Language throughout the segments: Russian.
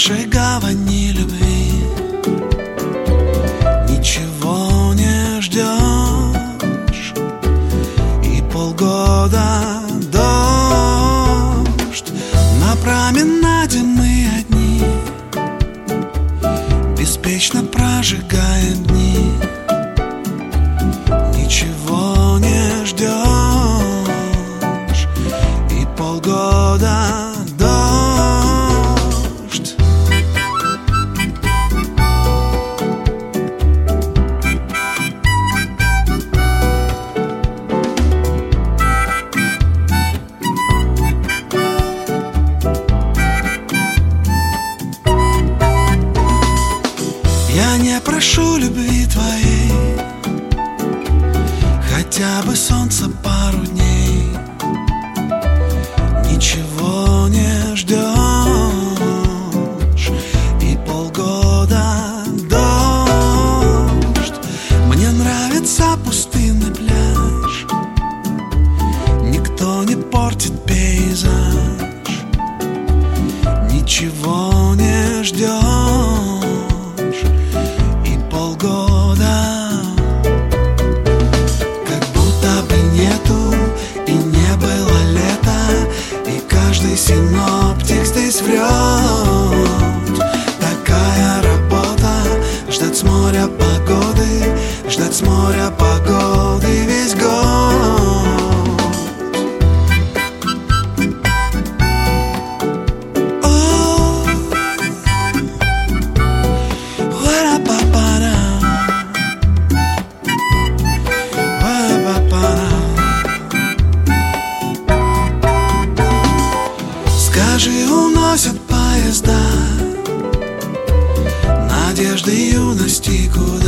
Нашей гавани любви. Ничего не ждешь И полгода дождь На променаде мы пустынный пляж. Никто не портит пейзаж. Ничего не ждет. eu não estico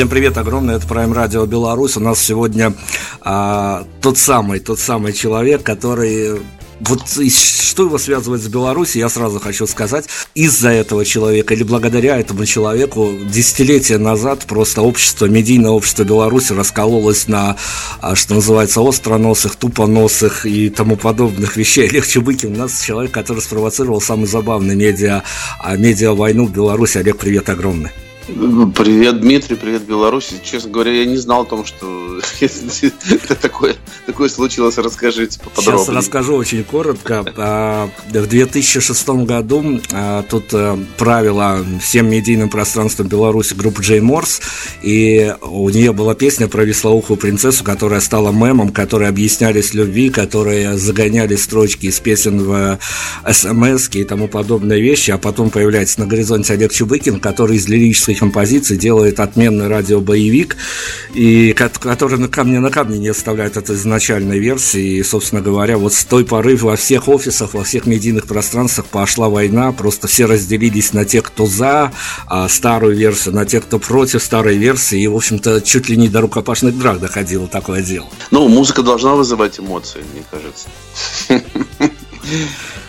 Всем привет огромное, это Prime Radio Беларусь. У нас сегодня а, тот самый, тот самый человек, который вот что его связывает с Беларусью, я сразу хочу сказать, из-за этого человека или благодаря этому человеку десятилетия назад просто общество, медийное общество Беларуси раскололось на, а, что называется, остроносых, тупоносых и тому подобных вещей. Олег Чубыкин у нас человек, который спровоцировал самый забавный медиа, а, медиа-войну в Беларуси. Олег, привет огромный. Привет, Дмитрий, привет, Беларусь. Честно говоря, я не знал о том, что такое, такое случилось. Расскажите поподробнее. Сейчас расскажу очень коротко. А, в 2006 году а, тут э, правила всем медийным пространством Беларуси группа Джей Морс, и у нее была песня про веслоухую принцессу, которая стала мемом, которые объяснялись любви, которые загоняли строчки из песен в смс и тому подобные вещи, а потом появляется на горизонте Олег Чубыкин, который из лирических композиций, делает отменный радиобоевик, и который на камне на камне не оставляет от изначальной версии. И, собственно говоря, вот с той поры во всех офисах, во всех медийных пространствах пошла война, просто все разделились на тех, кто за а, старую версию, на тех, кто против старой версии, и, в общем-то, чуть ли не до рукопашных драк доходило такое дело. Ну, музыка должна вызывать эмоции, мне кажется.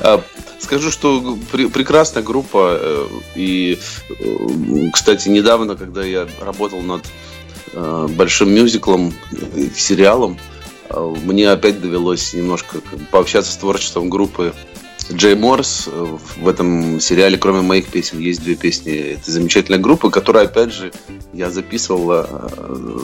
Скажу, что прекрасная группа. Э, и, э, кстати, недавно, когда я работал над э, большим мюзиклом, сериалом, мне опять довелось немножко пообщаться с творчеством группы Джей Морс. В этом сериале, кроме моих песен, есть две песни этой замечательной группы, которую, опять же, я записывал,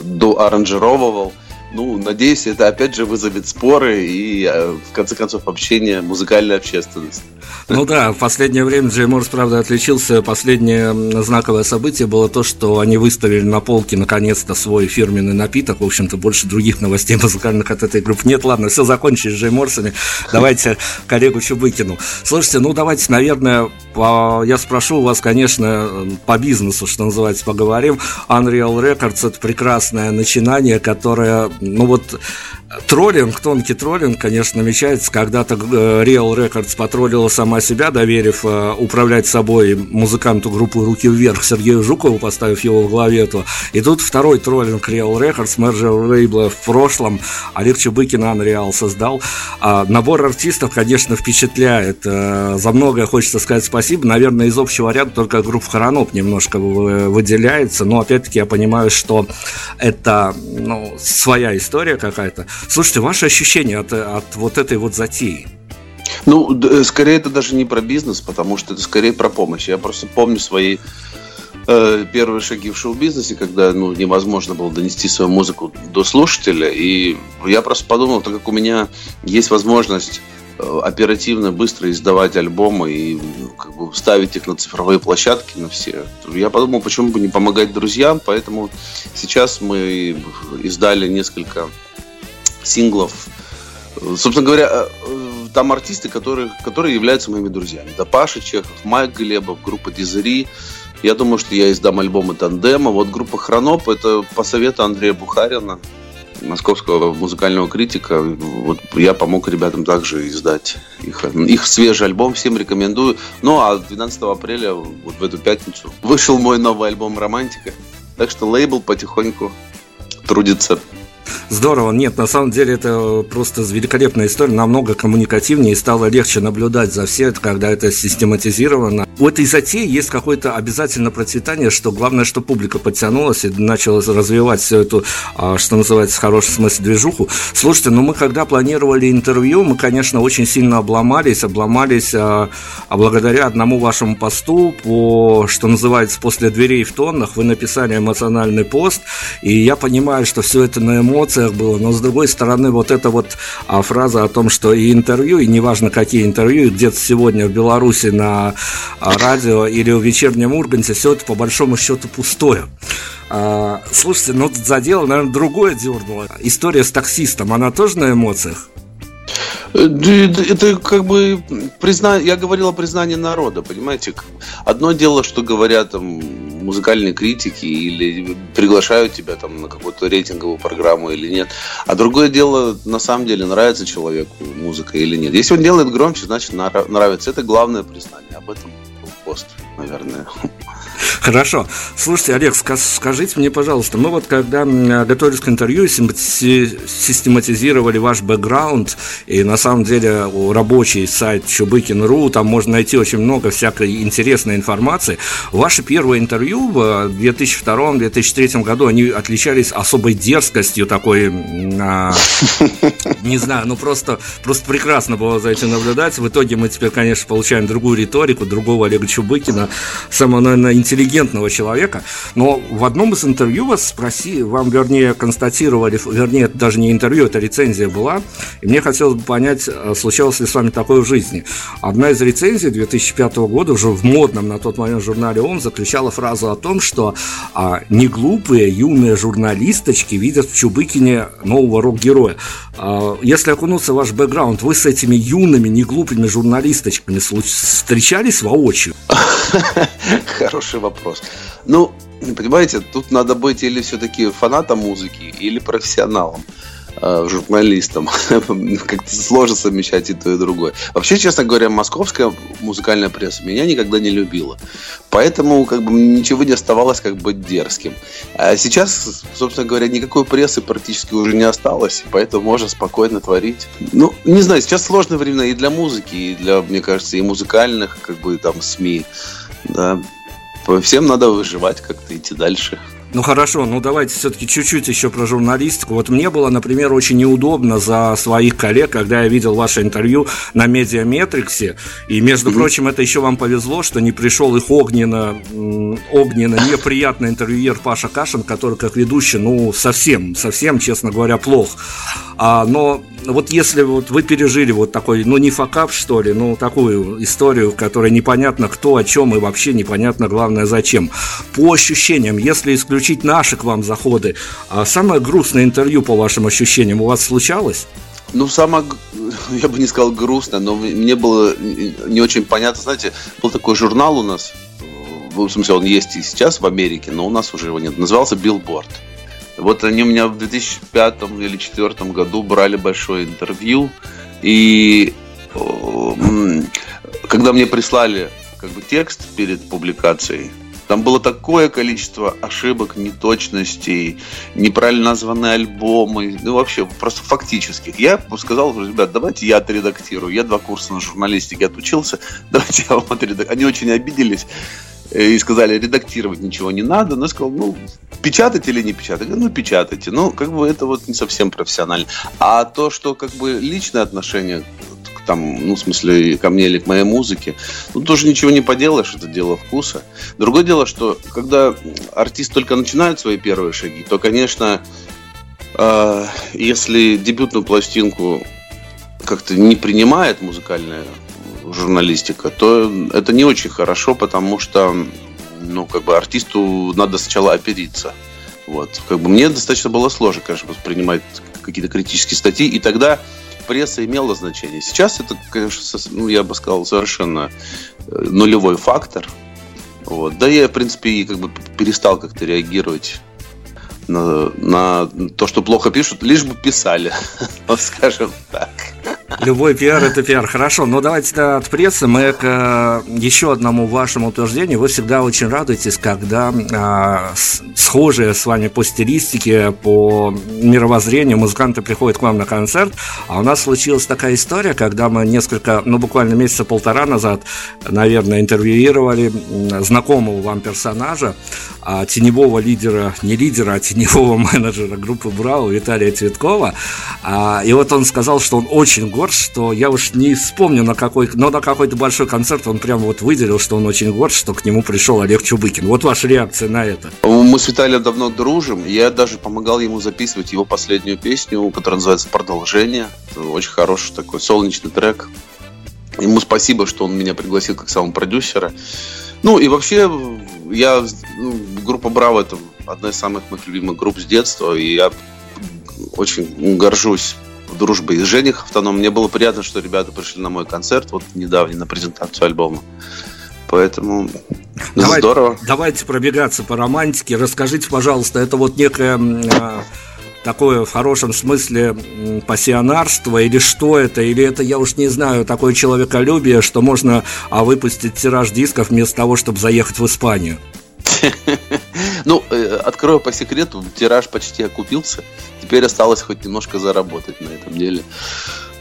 доаранжировывал. Ну, надеюсь, это опять же вызовет споры и, э, в конце концов, общение музыкальной общественности. Ну да, в последнее время Джей Морс, правда, отличился. Последнее знаковое событие было то, что они выставили на полке наконец-то свой фирменный напиток. В общем-то, больше других новостей музыкальных от этой группы нет. Ладно, все закончили с Джей Морсами. Давайте коллегу Чубыкину. Слушайте, ну давайте, наверное, по... я спрошу у вас, конечно, по бизнесу, что называется, поговорим. Unreal Records – это прекрасное начинание, которое, ну вот, Троллинг, тонкий троллинг, конечно, намечается. Когда-то э, Real Records потроллила сама себя, доверив э, управлять собой музыканту группы «Руки вверх» Сергею Жукову, поставив его в главе этого. И тут второй троллинг Real Records, менеджер лейбла в прошлом, Олег Чубыкин Unreal создал. А набор артистов, конечно, впечатляет. Э, за многое хочется сказать спасибо. Наверное, из общего ряда только группа Хараноп немножко выделяется. Но, опять-таки, я понимаю, что это ну, своя история какая-то. Слушайте, ваши ощущения от, от вот этой вот затеи? Ну, э, скорее это даже не про бизнес, потому что это скорее про помощь. Я просто помню свои э, первые шаги в шоу-бизнесе, когда ну, невозможно было донести свою музыку до слушателя. И я просто подумал, так как у меня есть возможность э, оперативно, быстро издавать альбомы и как бы ставить их на цифровые площадки на все. Я подумал, почему бы не помогать друзьям, поэтому сейчас мы издали несколько синглов. Собственно говоря, там артисты, которые, которые являются моими друзьями. Да Паша Чехов, Майк Глебов, группа Дизери. Я думаю, что я издам альбомы Тандема. Вот группа Хроноп, это по совету Андрея Бухарина, московского музыкального критика. Вот я помог ребятам также издать их, их свежий альбом, всем рекомендую. Ну а 12 апреля, вот в эту пятницу, вышел мой новый альбом «Романтика». Так что лейбл потихоньку трудится Здорово. Нет, на самом деле это просто великолепная история, намного коммуникативнее и стало легче наблюдать за все когда это систематизировано. У этой затеи есть какое-то обязательно процветание, что главное, что публика подтянулась и начала развивать всю эту, а, что называется, в хорошем смысле движуху. Слушайте, ну мы когда планировали интервью, мы, конечно, очень сильно обломались, обломались а, а благодаря одному вашему посту по, что называется, после дверей в тоннах, вы написали эмоциональный пост, и я понимаю, что все это на эмоциях эмоциях было, но с другой стороны вот эта вот а, фраза о том, что и интервью, и неважно какие интервью, где-то сегодня в Беларуси на а, радио или в вечернем Урганте, все это по большому счету пустое. А, слушайте, ну задело, наверное, другое дернуло. История с таксистом, она тоже на эмоциях? Это как бы признание, я говорил о признании народа, понимаете? Одно дело, что говорят там музыкальные критики или приглашают тебя там на какую-то рейтинговую программу или нет. А другое дело, на самом деле, нравится человеку музыка или нет. Если он делает громче, значит нравится. Это главное признание. Об этом пост, наверное. Хорошо. Слушайте, Олег, скажите мне, пожалуйста, мы вот когда готовились к интервью, систематизировали ваш бэкграунд, и на самом деле рабочий сайт Чубыкин.ру, там можно найти очень много всякой интересной информации. Ваши первые интервью в 2002-2003 году, они отличались особой дерзкостью такой, а, не знаю, ну просто, просто прекрасно было за этим наблюдать. В итоге мы теперь, конечно, получаем другую риторику, другого Олега Чубыкина, самого, наверное, интеллигентного человека, но в одном из интервью вас спроси, вам, вернее, констатировали, вернее, это даже не интервью, это рецензия была, и мне хотелось бы понять, э, случалось ли с вами такое в жизни. Одна из рецензий 2005 года, уже в модном на тот момент журнале «Он», заключала фразу о том, что а, не глупые юные журналисточки видят в Чубыкине нового рок-героя. А, если окунуться в ваш бэкграунд, вы с этими юными, неглупыми журналисточками встречались воочию? Хороший вопрос. Ну, понимаете, тут надо быть или все-таки фанатом музыки, или профессионалом. Э, журналистом. Как-то сложно совмещать и то, и другое. Вообще, честно говоря, московская музыкальная пресса меня никогда не любила. Поэтому как бы ничего не оставалось как бы дерзким. А сейчас, собственно говоря, никакой прессы практически уже не осталось, поэтому можно спокойно творить. Ну, не знаю, сейчас сложное время и для музыки, и для, мне кажется, и музыкальных как бы там СМИ. Да. Всем надо выживать, как-то идти дальше. Ну хорошо, ну давайте все-таки чуть-чуть еще про журналистику. Вот мне было, например, очень неудобно за своих коллег, когда я видел ваше интервью на Mediametrics'е. И, между mm-hmm. прочим, это еще вам повезло, что не пришел их откровенно, откровенно неприятный интервьюер Паша Кашин, который как ведущий, ну, совсем, совсем, честно говоря, плох. А, но вот если вот вы пережили вот такой, ну не факап что ли, ну такую историю, в которой непонятно кто, о чем и вообще непонятно главное зачем. По ощущениям, если исключить наши к вам заходы, а самое грустное интервью по вашим ощущениям у вас случалось? Ну, самое, я бы не сказал грустно, но мне было не очень понятно. Знаете, был такой журнал у нас, в смысле, он есть и сейчас в Америке, но у нас уже его нет. Назывался Billboard. Вот они у меня в 2005 или 2004 году брали большое интервью, и когда мне прислали как бы текст перед публикацией, там было такое количество ошибок, неточностей, неправильно названные альбомы, ну вообще просто фактических. Я сказал, ребят, давайте я отредактирую. Я два курса на журналистике отучился, давайте я вам отредактирую. Они очень обиделись. Э, и сказали, редактировать ничего не надо. Но я сказал, ну, печатать или не печатать? Ну, печатайте. Ну, как бы это вот не совсем профессионально. А то, что как бы личное отношение там, ну, в смысле, ко мне или к моей музыке, ну, тоже ничего не поделаешь, это дело вкуса. Другое дело, что когда артист только начинает свои первые шаги, то, конечно, э, если дебютную пластинку как-то не принимает музыкальная журналистика, то это не очень хорошо, потому что, ну, как бы артисту надо сначала опериться. Вот. Как бы мне достаточно было сложно, конечно, воспринимать какие-то критические статьи, и тогда пресса имела значение. Сейчас это, конечно, ну, я бы сказал, совершенно э, нулевой фактор. Вот. Да я, в принципе, и как бы перестал как-то реагировать на, на то, что плохо пишут, лишь бы писали, скажем так. Любой пиар – это пиар. Хорошо, но давайте от прессы мы к э, еще одному вашему утверждению. Вы всегда очень радуетесь, когда а, схожие с вами по стилистике, по мировоззрению музыканты приходят к вам на концерт. А у нас случилась такая история, когда мы несколько, ну буквально месяца полтора назад, наверное, интервьюировали знакомого вам персонажа, а, теневого лидера, не лидера, а теневого менеджера группы Брау Виталия Цветкова. А, и вот он сказал, что он очень горд, что я уж не вспомню на какой, но на какой-то большой концерт он прямо вот выделил, что он очень горд, что к нему пришел Олег Чубыкин. Вот ваша реакция на это. Мы с Виталием давно дружим. Я даже помогал ему записывать его последнюю песню, которая называется «Продолжение». Это очень хороший такой солнечный трек. Ему спасибо, что он меня пригласил как саунд-продюсера. Ну и вообще, я, ну, группа Браво это одна из самых моих любимых групп с детства, и я очень горжусь дружбой с Женей Хафтаном. Мне было приятно, что ребята пришли на мой концерт, вот недавний, на презентацию альбома. Поэтому Давай, здорово. Давайте пробегаться по романтике. Расскажите, пожалуйста, это вот некая а, такое в хорошем смысле пассионарство, или что это, или это, я уж не знаю, такое человеколюбие, что можно а, выпустить тираж дисков вместо того, чтобы заехать в Испанию? Ну, э, открою по секрету, тираж почти окупился. Теперь осталось хоть немножко заработать на этом деле.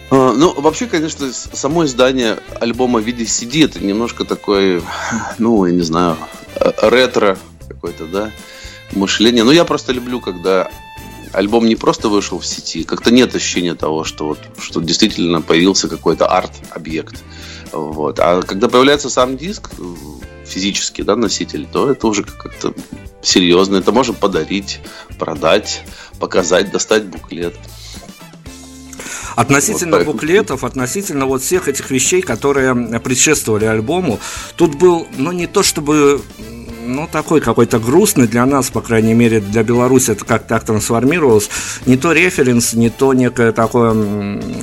А, ну, вообще, конечно, само издание альбома в виде CD это немножко такое, ну, я не знаю, э, ретро какое-то, да, мышление. Но я просто люблю, когда альбом не просто вышел в сети, как-то нет ощущения того, что вот, что действительно появился какой-то арт-объект. Вот. А когда появляется сам диск, физический да, носитель, то это уже как-то серьезно. Это можно подарить, продать, показать, достать буклет. Относительно вот буклетов, относительно вот всех этих вещей, которые предшествовали альбому, тут был, ну, не то чтобы ну, такой какой-то грустный для нас, по крайней мере, для Беларуси это как так трансформировалось. Не то референс, не то некое такое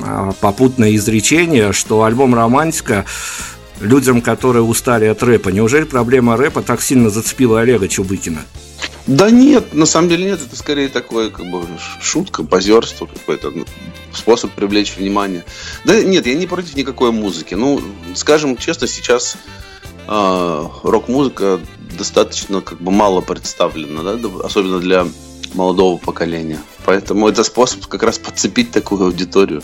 а, попутное изречение, что альбом «Романтика» людям, которые устали от рэпа. Неужели проблема рэпа так сильно зацепила Олега Чубыкина? Да нет, на самом деле нет, это скорее такое, как бы, шутка, позерство какой-то, ну, способ привлечь внимание. Да нет, я не против никакой музыки. Ну, скажем честно, сейчас э, рок-музыка достаточно как бы мало представлена, да, особенно для молодого поколения. Поэтому это способ как раз подцепить такую аудиторию.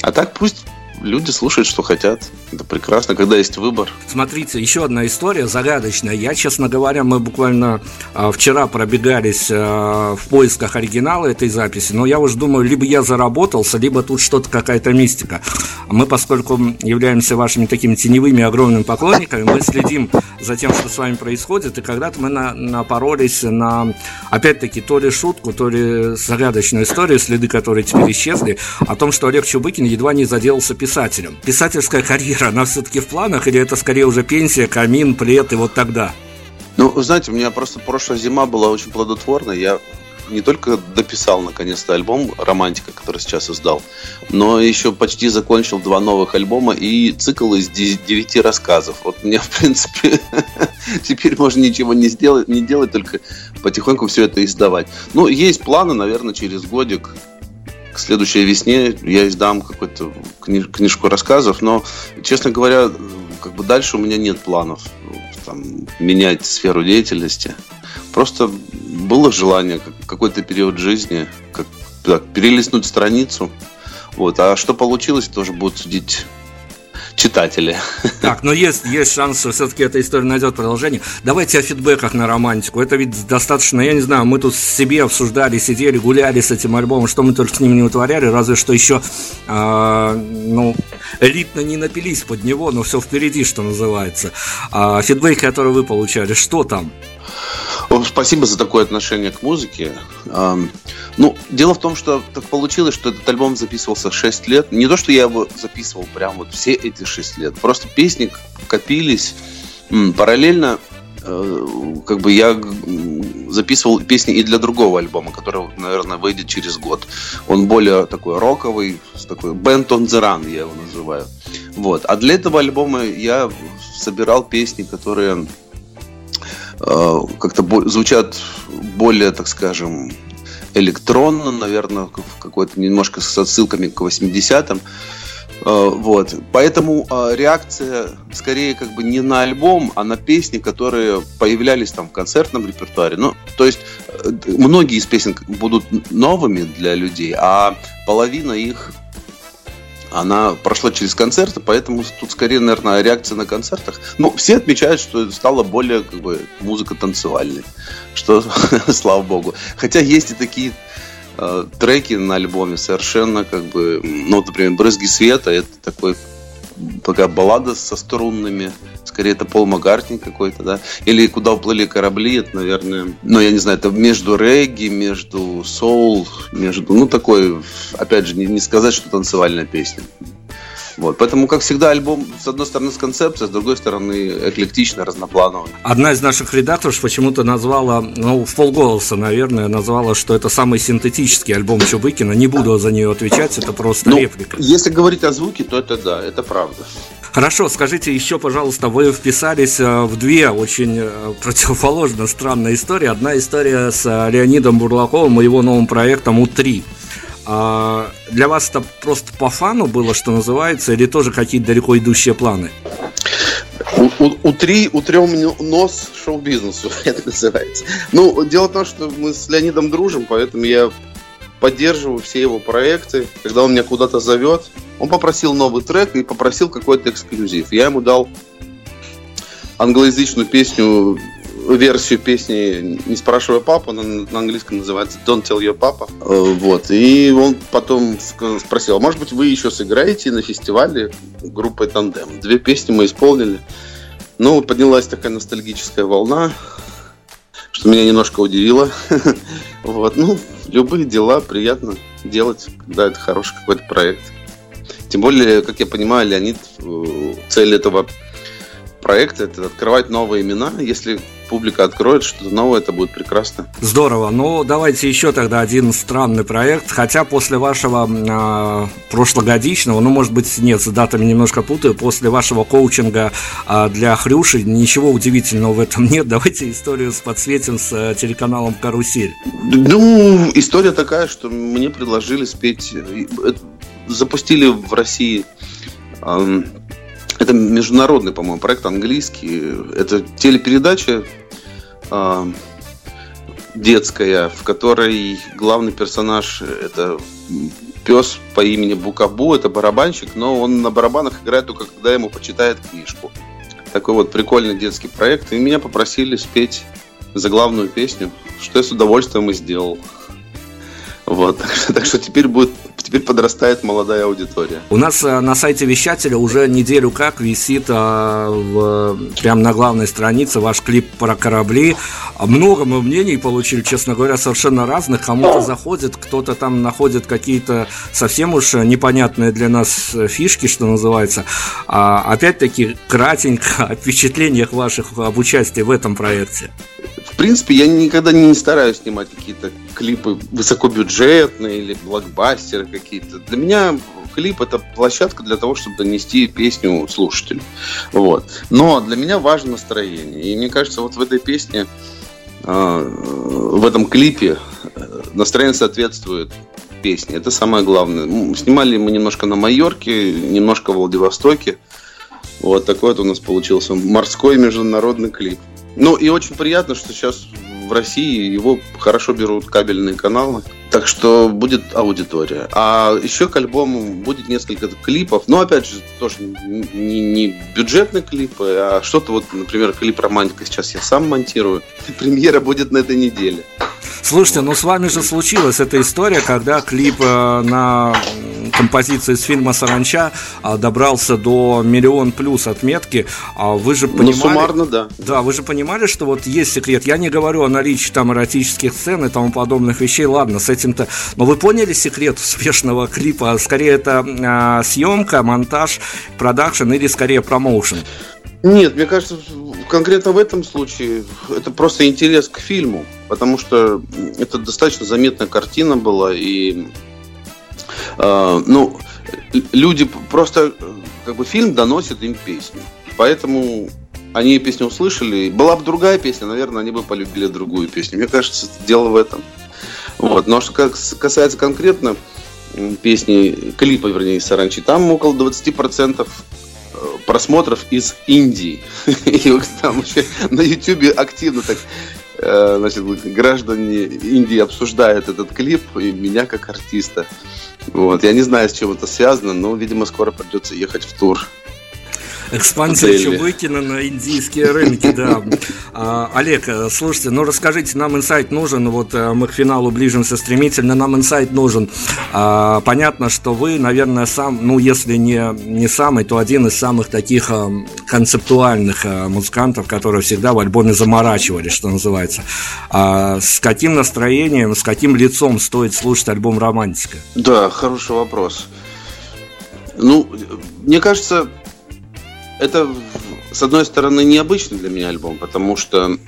А так пусть люди слушают, что хотят. Это прекрасно, когда есть выбор. Смотрите, еще одна история загадочная. Я, честно говоря, мы буквально а, вчера пробегались а, в поисках оригинала этой записи, но я уже думаю, либо я заработался, либо тут что-то какая-то мистика. Мы, поскольку являемся вашими такими теневыми огромными поклонниками, мы следим за тем, что с вами происходит, и когда-то мы на, напоролись на, опять-таки, то ли шутку, то ли загадочную историю, следы которой теперь исчезли, о том, что Олег Чубыкин едва не заделался писателем. Писательская карьера, она все-таки в планах, или это скорее уже пенсия, камин, плед и вот тогда? Ну, знаете, у меня просто прошлая зима была очень плодотворная. Я не только дописал наконец-то альбом «Романтика», который сейчас издал, но еще почти закончил два новых альбома и цикл из девяти рассказов. Вот мне, в принципе, теперь можно ничего не сделать, не делать, только потихоньку все это издавать. Ну, есть планы, наверное, через годик к следующей весне я издам какую-то книж- книжку рассказов, но, честно говоря, как бы дальше у меня нет планов там, менять сферу деятельности. Просто было желание какой-то период жизни как, так, перелистнуть страницу. Вот. А что получилось, тоже будут судить читатели. Так, но есть, есть шанс, что все-таки эта история найдет продолжение. Давайте о фидбэках на романтику. Это ведь достаточно, я не знаю, мы тут себе обсуждали, сидели, гуляли с этим альбомом, что мы только с ним не утворяли, разве что еще, э, ну, элитно не напились под него, но все впереди, что называется. А фидбэк, который вы получали, что там? Спасибо за такое отношение к музыке. Ну, дело в том, что так получилось, что этот альбом записывался 6 лет. Не то, что я его записывал прям вот все эти 6 лет. Просто песни копились. Параллельно как бы я записывал песни и для другого альбома, который, наверное, выйдет через год. Он более такой роковый, такой Band on the Run, я его называю. Вот. А для этого альбома я собирал песни, которые Э, как-то звучат более, так скажем, электронно, наверное, какой-то немножко с отсылками к 80-м. Э, вот. Поэтому э, реакция скорее как бы не на альбом, а на песни, которые появлялись там в концертном репертуаре. Ну, то есть многие из песен будут новыми для людей, а половина их она прошла через концерты, поэтому тут скорее, наверное, реакция на концертах. Ну, все отмечают, что стала более как бы музыка танцевальной, что слава богу. Хотя есть и такие э, треки на альбоме совершенно как бы, ну, например, "Брызги света" это такой такая баллада со струнными, скорее это Пол Маккартни какой-то, да, или «Куда уплыли корабли», это, наверное, ну, я не знаю, это между регги, между соул, между, ну, такой, опять же, не, не сказать, что танцевальная песня. Вот. Поэтому, как всегда, альбом, с одной стороны, с концепцией, с другой стороны, эклектично, разноплановый. Одна из наших редакторов почему-то назвала, ну, в полголоса, наверное, назвала, что это самый синтетический альбом Чубыкина. Не буду за нее отвечать, это просто ну, реплика. Если говорить о звуке, то это да, это правда. Хорошо, скажите еще, пожалуйста, вы вписались э, в две очень э, противоположно странные истории. Одна история с э, Леонидом Бурлаковым и его новым проектом У-3. Для вас это просто по фану было, что называется, или тоже какие-то далеко идущие планы? У, три, у трем нос шоу-бизнесу, это называется. Ну, дело в том, что мы с Леонидом дружим, поэтому я поддерживаю все его проекты. Когда он меня куда-то зовет, он попросил новый трек и попросил какой-то эксклюзив. Я ему дал англоязычную песню версию песни «Не спрашивая папу», она на английском называется «Don't tell your papa». Э, вот. И он потом спросил, а может быть вы еще сыграете на фестивале группой «Тандем». Две песни мы исполнили. Ну, поднялась такая ностальгическая волна, что меня немножко удивило. Вот. Ну, любые дела приятно делать, когда это хороший какой-то проект. Тем более, как я понимаю, Леонид, э, цель этого проекта это открывать новые имена. Если публика откроет что-то новое, это будет прекрасно. Здорово. Ну, давайте еще тогда один странный проект. Хотя после вашего э, прошлогодичного, ну, может быть, нет, с датами немножко путаю, после вашего коучинга э, для Хрюши ничего удивительного в этом нет. Давайте историю подсветим с э, телеканалом «Карусель». Ну, история такая, что мне предложили спеть... Э, запустили в России... Э, это международный, по-моему, проект английский. Это телепередача э, детская, в которой главный персонаж это пес по имени Букабу, это барабанщик, но он на барабанах играет только когда ему почитает книжку. Такой вот прикольный детский проект. И меня попросили спеть за главную песню, что я с удовольствием и сделал. Вот, так что, так что теперь будет теперь подрастает молодая аудитория. У нас э, на сайте вещателя уже неделю как висит а, в, прямо на главной странице ваш клип про корабли. Много мы мнений получили, честно говоря, совершенно разных. Кому-то заходит, кто-то там находит какие-то совсем уж непонятные для нас фишки, что называется. А, опять-таки, кратенько о впечатлениях ваших об участии в этом проекте. В принципе, я никогда не стараюсь снимать какие-то клипы высокобюджетные или блокбастеры какие-то. Для меня клип это площадка для того, чтобы донести песню слушателю. Вот. Но для меня важно настроение. И мне кажется, вот в этой песне, а, в этом клипе э, настроение соответствует песне. Это самое главное. Снимали мы немножко на Майорке, немножко в Владивостоке. Вот такой вот у нас получился морской международный клип. Ну и очень приятно, что сейчас в России его хорошо берут кабельные каналы. Так что будет аудитория. А еще к альбому будет несколько клипов. Но опять же, тоже не, не бюджетные клипы, а что-то вот, например, клип романтика сейчас я сам монтирую. Премьера будет на этой неделе. Слушайте, ну с вами же случилась эта история, когда клип э, на композицию из фильма «Саранча» а, добрался до миллион плюс отметки. А вы же ну, понимали... Ну, суммарно, да. Да, вы же понимали, что вот есть секрет. Я не говорю о наличии там эротических сцен и тому подобных вещей. Ладно, с этим-то... Но вы поняли секрет успешного клипа? Скорее, это а, съемка, монтаж, продакшн или скорее промоушен? Нет, мне кажется, конкретно в этом случае это просто интерес к фильму, потому что это достаточно заметная картина была, и э, ну, люди просто, как бы фильм доносит им песню, поэтому они песню услышали, была бы другая песня, наверное, они бы полюбили другую песню. Мне кажется, дело в этом. Вот. Но что касается конкретно песни, клипа, вернее, Саранчи, там около 20% просмотров из Индии. И там вообще на Ютубе активно так э, значит, граждане Индии обсуждают этот клип и меня как артиста. Вот. Я не знаю, с чем это связано, но, видимо, скоро придется ехать в тур. Экспансия Чубыкина на индийские рынки, да. А, Олег, слушайте, ну расскажите, нам инсайт нужен, вот э, мы к финалу ближимся стремительно, нам инсайт нужен. А, понятно, что вы, наверное, сам, ну если не, не самый, то один из самых таких а, концептуальных а, музыкантов, которые всегда в альбоме заморачивались, что называется. А, с каким настроением, с каким лицом стоит слушать альбом «Романтика»? Да, хороший вопрос. Ну, мне кажется, это, с одной стороны, необычный для меня альбом, потому что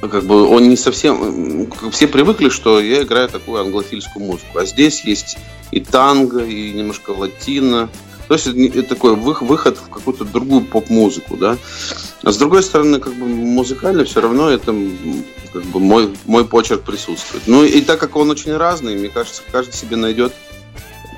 как бы он не совсем... Все привыкли, что я играю такую англофильскую музыку. А здесь есть и танго, и немножко латино. То есть это такой выход в какую-то другую поп-музыку, да. А с другой стороны, как бы музыкально все равно это как бы мой, мой почерк присутствует. Ну и так как он очень разный, мне кажется, каждый себе найдет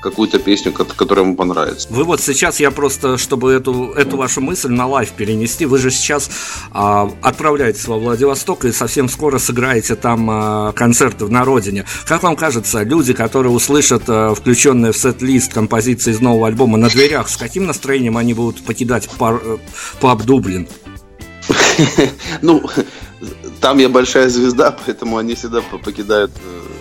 какую-то песню, которая ему понравится. Вы вот сейчас, я просто, чтобы эту, эту вашу мысль на live перенести, вы же сейчас а, отправляетесь во Владивосток и совсем скоро сыграете там а, концерты на родине. Как вам кажется, люди, которые услышат а, включенные в сет-лист композиции из нового альбома на дверях, с каким настроением они будут покидать бар, э, паб Дублин? Ну, там я большая звезда, поэтому они всегда покидают э,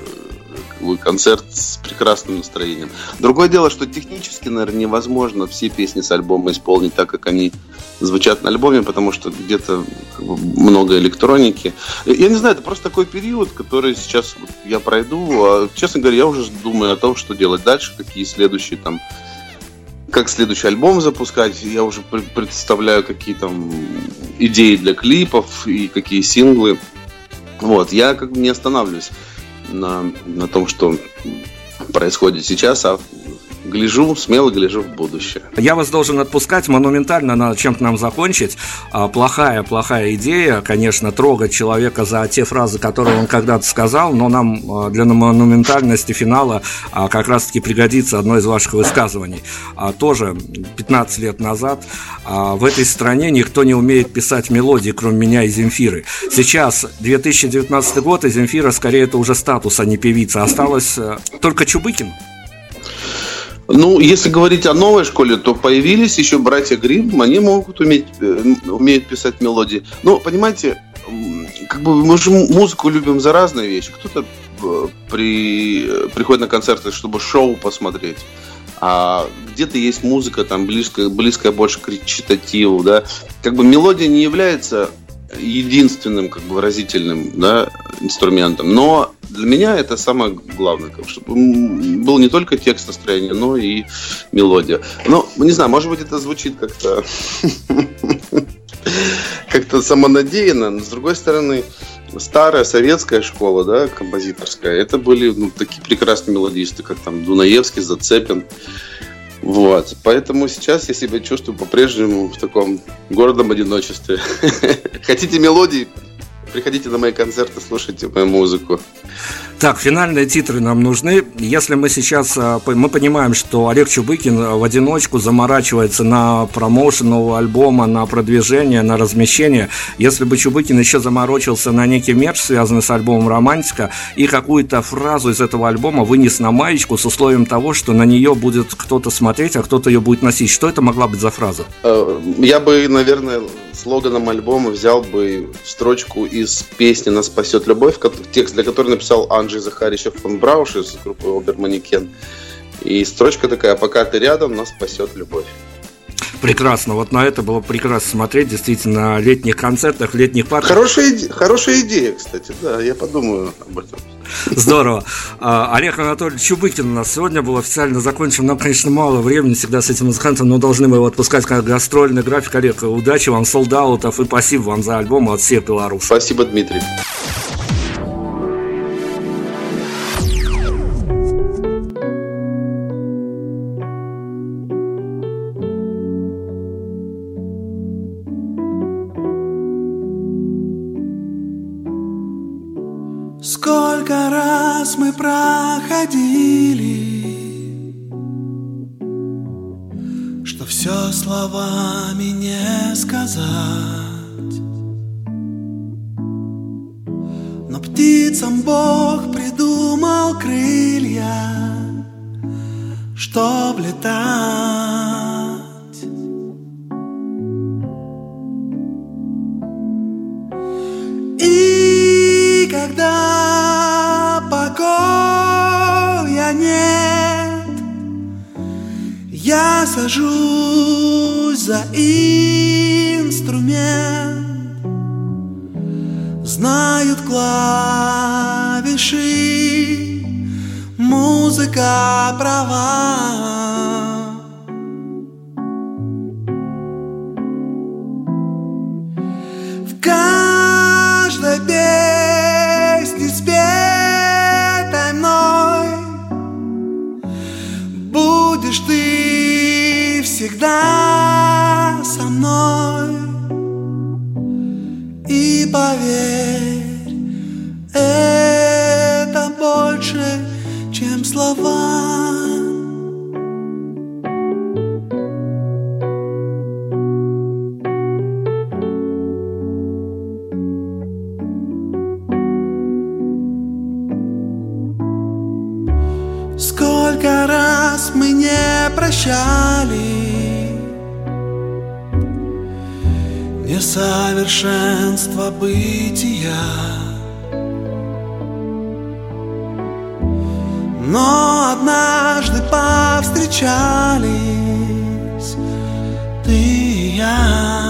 концерт с прекрасным настроением. Другое дело, что технически, наверное, невозможно все песни с альбома исполнить так, как они звучат на альбоме, потому что где-то много электроники. Я не знаю, это просто такой период, который сейчас я пройду. А, честно говоря, я уже думаю о том, что делать дальше, какие следующие там как следующий альбом запускать. Я уже представляю, какие там идеи для клипов и какие синглы. Вот, я как бы не останавливаюсь на, на том, что происходит сейчас, а гляжу, смело гляжу в будущее. Я вас должен отпускать, монументально надо чем-то нам закончить. А, плохая, плохая идея, конечно, трогать человека за те фразы, которые он когда-то сказал, но нам а, для монументальности финала а, как раз-таки пригодится одно из ваших высказываний. Тоже 15 лет назад в этой стране никто не умеет писать мелодии, кроме меня и Земфиры. Сейчас 2019 год, и Земфира скорее это уже статус, а не певица. Осталось только Чубыкин. Ну, если говорить о новой школе, то появились еще братья Грим, они могут уметь, э, умеют писать мелодии. Но, понимаете, как бы мы же музыку любим за разные вещи. Кто-то э, при, э, приходит на концерты, чтобы шоу посмотреть. А где-то есть музыка там близкая, близкая больше к речитативу, да. Как бы мелодия не является единственным как бы выразительным да, инструментом, но для меня это самое главное, чтобы был не только текст настроения, но и мелодия. Ну, не знаю, может быть, это звучит как-то как-то самонадеянно, но с другой стороны, старая советская школа, да, композиторская, это были ну, такие прекрасные мелодисты, как там Дунаевский, Зацепин. Вот. Поэтому сейчас я себя чувствую по-прежнему в таком городом одиночестве. Хотите мелодии? Приходите на мои концерты, слушайте мою музыку. Так, финальные титры нам нужны. Если мы сейчас, а, мы понимаем, что Олег Чубыкин в одиночку заморачивается на промоушен нового альбома, на продвижение, на размещение. Если бы Чубыкин еще заморочился на некий мерч, связанный с альбомом «Романтика», и какую-то фразу из этого альбома вынес на маечку с условием того, что на нее будет кто-то смотреть, а кто-то ее будет носить. Что это могла быть за фраза? Э, я бы, наверное, слоганом альбома взял бы строчку из песни «Нас спасет любовь», текст для которой написал Ан Анджей Захаричев фон Брауш из группы Оберманикен. И строчка такая «Пока ты рядом, нас спасет любовь». Прекрасно. Вот на это было прекрасно смотреть. Действительно, на летних концертах, летних парках. Хорошая, иде... хорошая идея, кстати. Да, я подумаю об этом. Здорово. А, Олег Анатольевич Чубыкин у нас сегодня был официально закончен. Нам, конечно, мало времени всегда с этим музыкантом, но должны мы его отпускать как гастрольный график. Олег, удачи вам, солдаутов и спасибо вам за альбом от всех белорусов. Спасибо, Дмитрий. Проходили, Что все словами не сказать. Но птицам Бог придумал крылья, Чтоб летать. когда сажусь за инструмент. Знают клавиши, музыка права. Всегда со мной. И поверь, это больше, чем слова. Сколько раз мы не прощали Несовершенство бытия. Но однажды повстречались Ты и я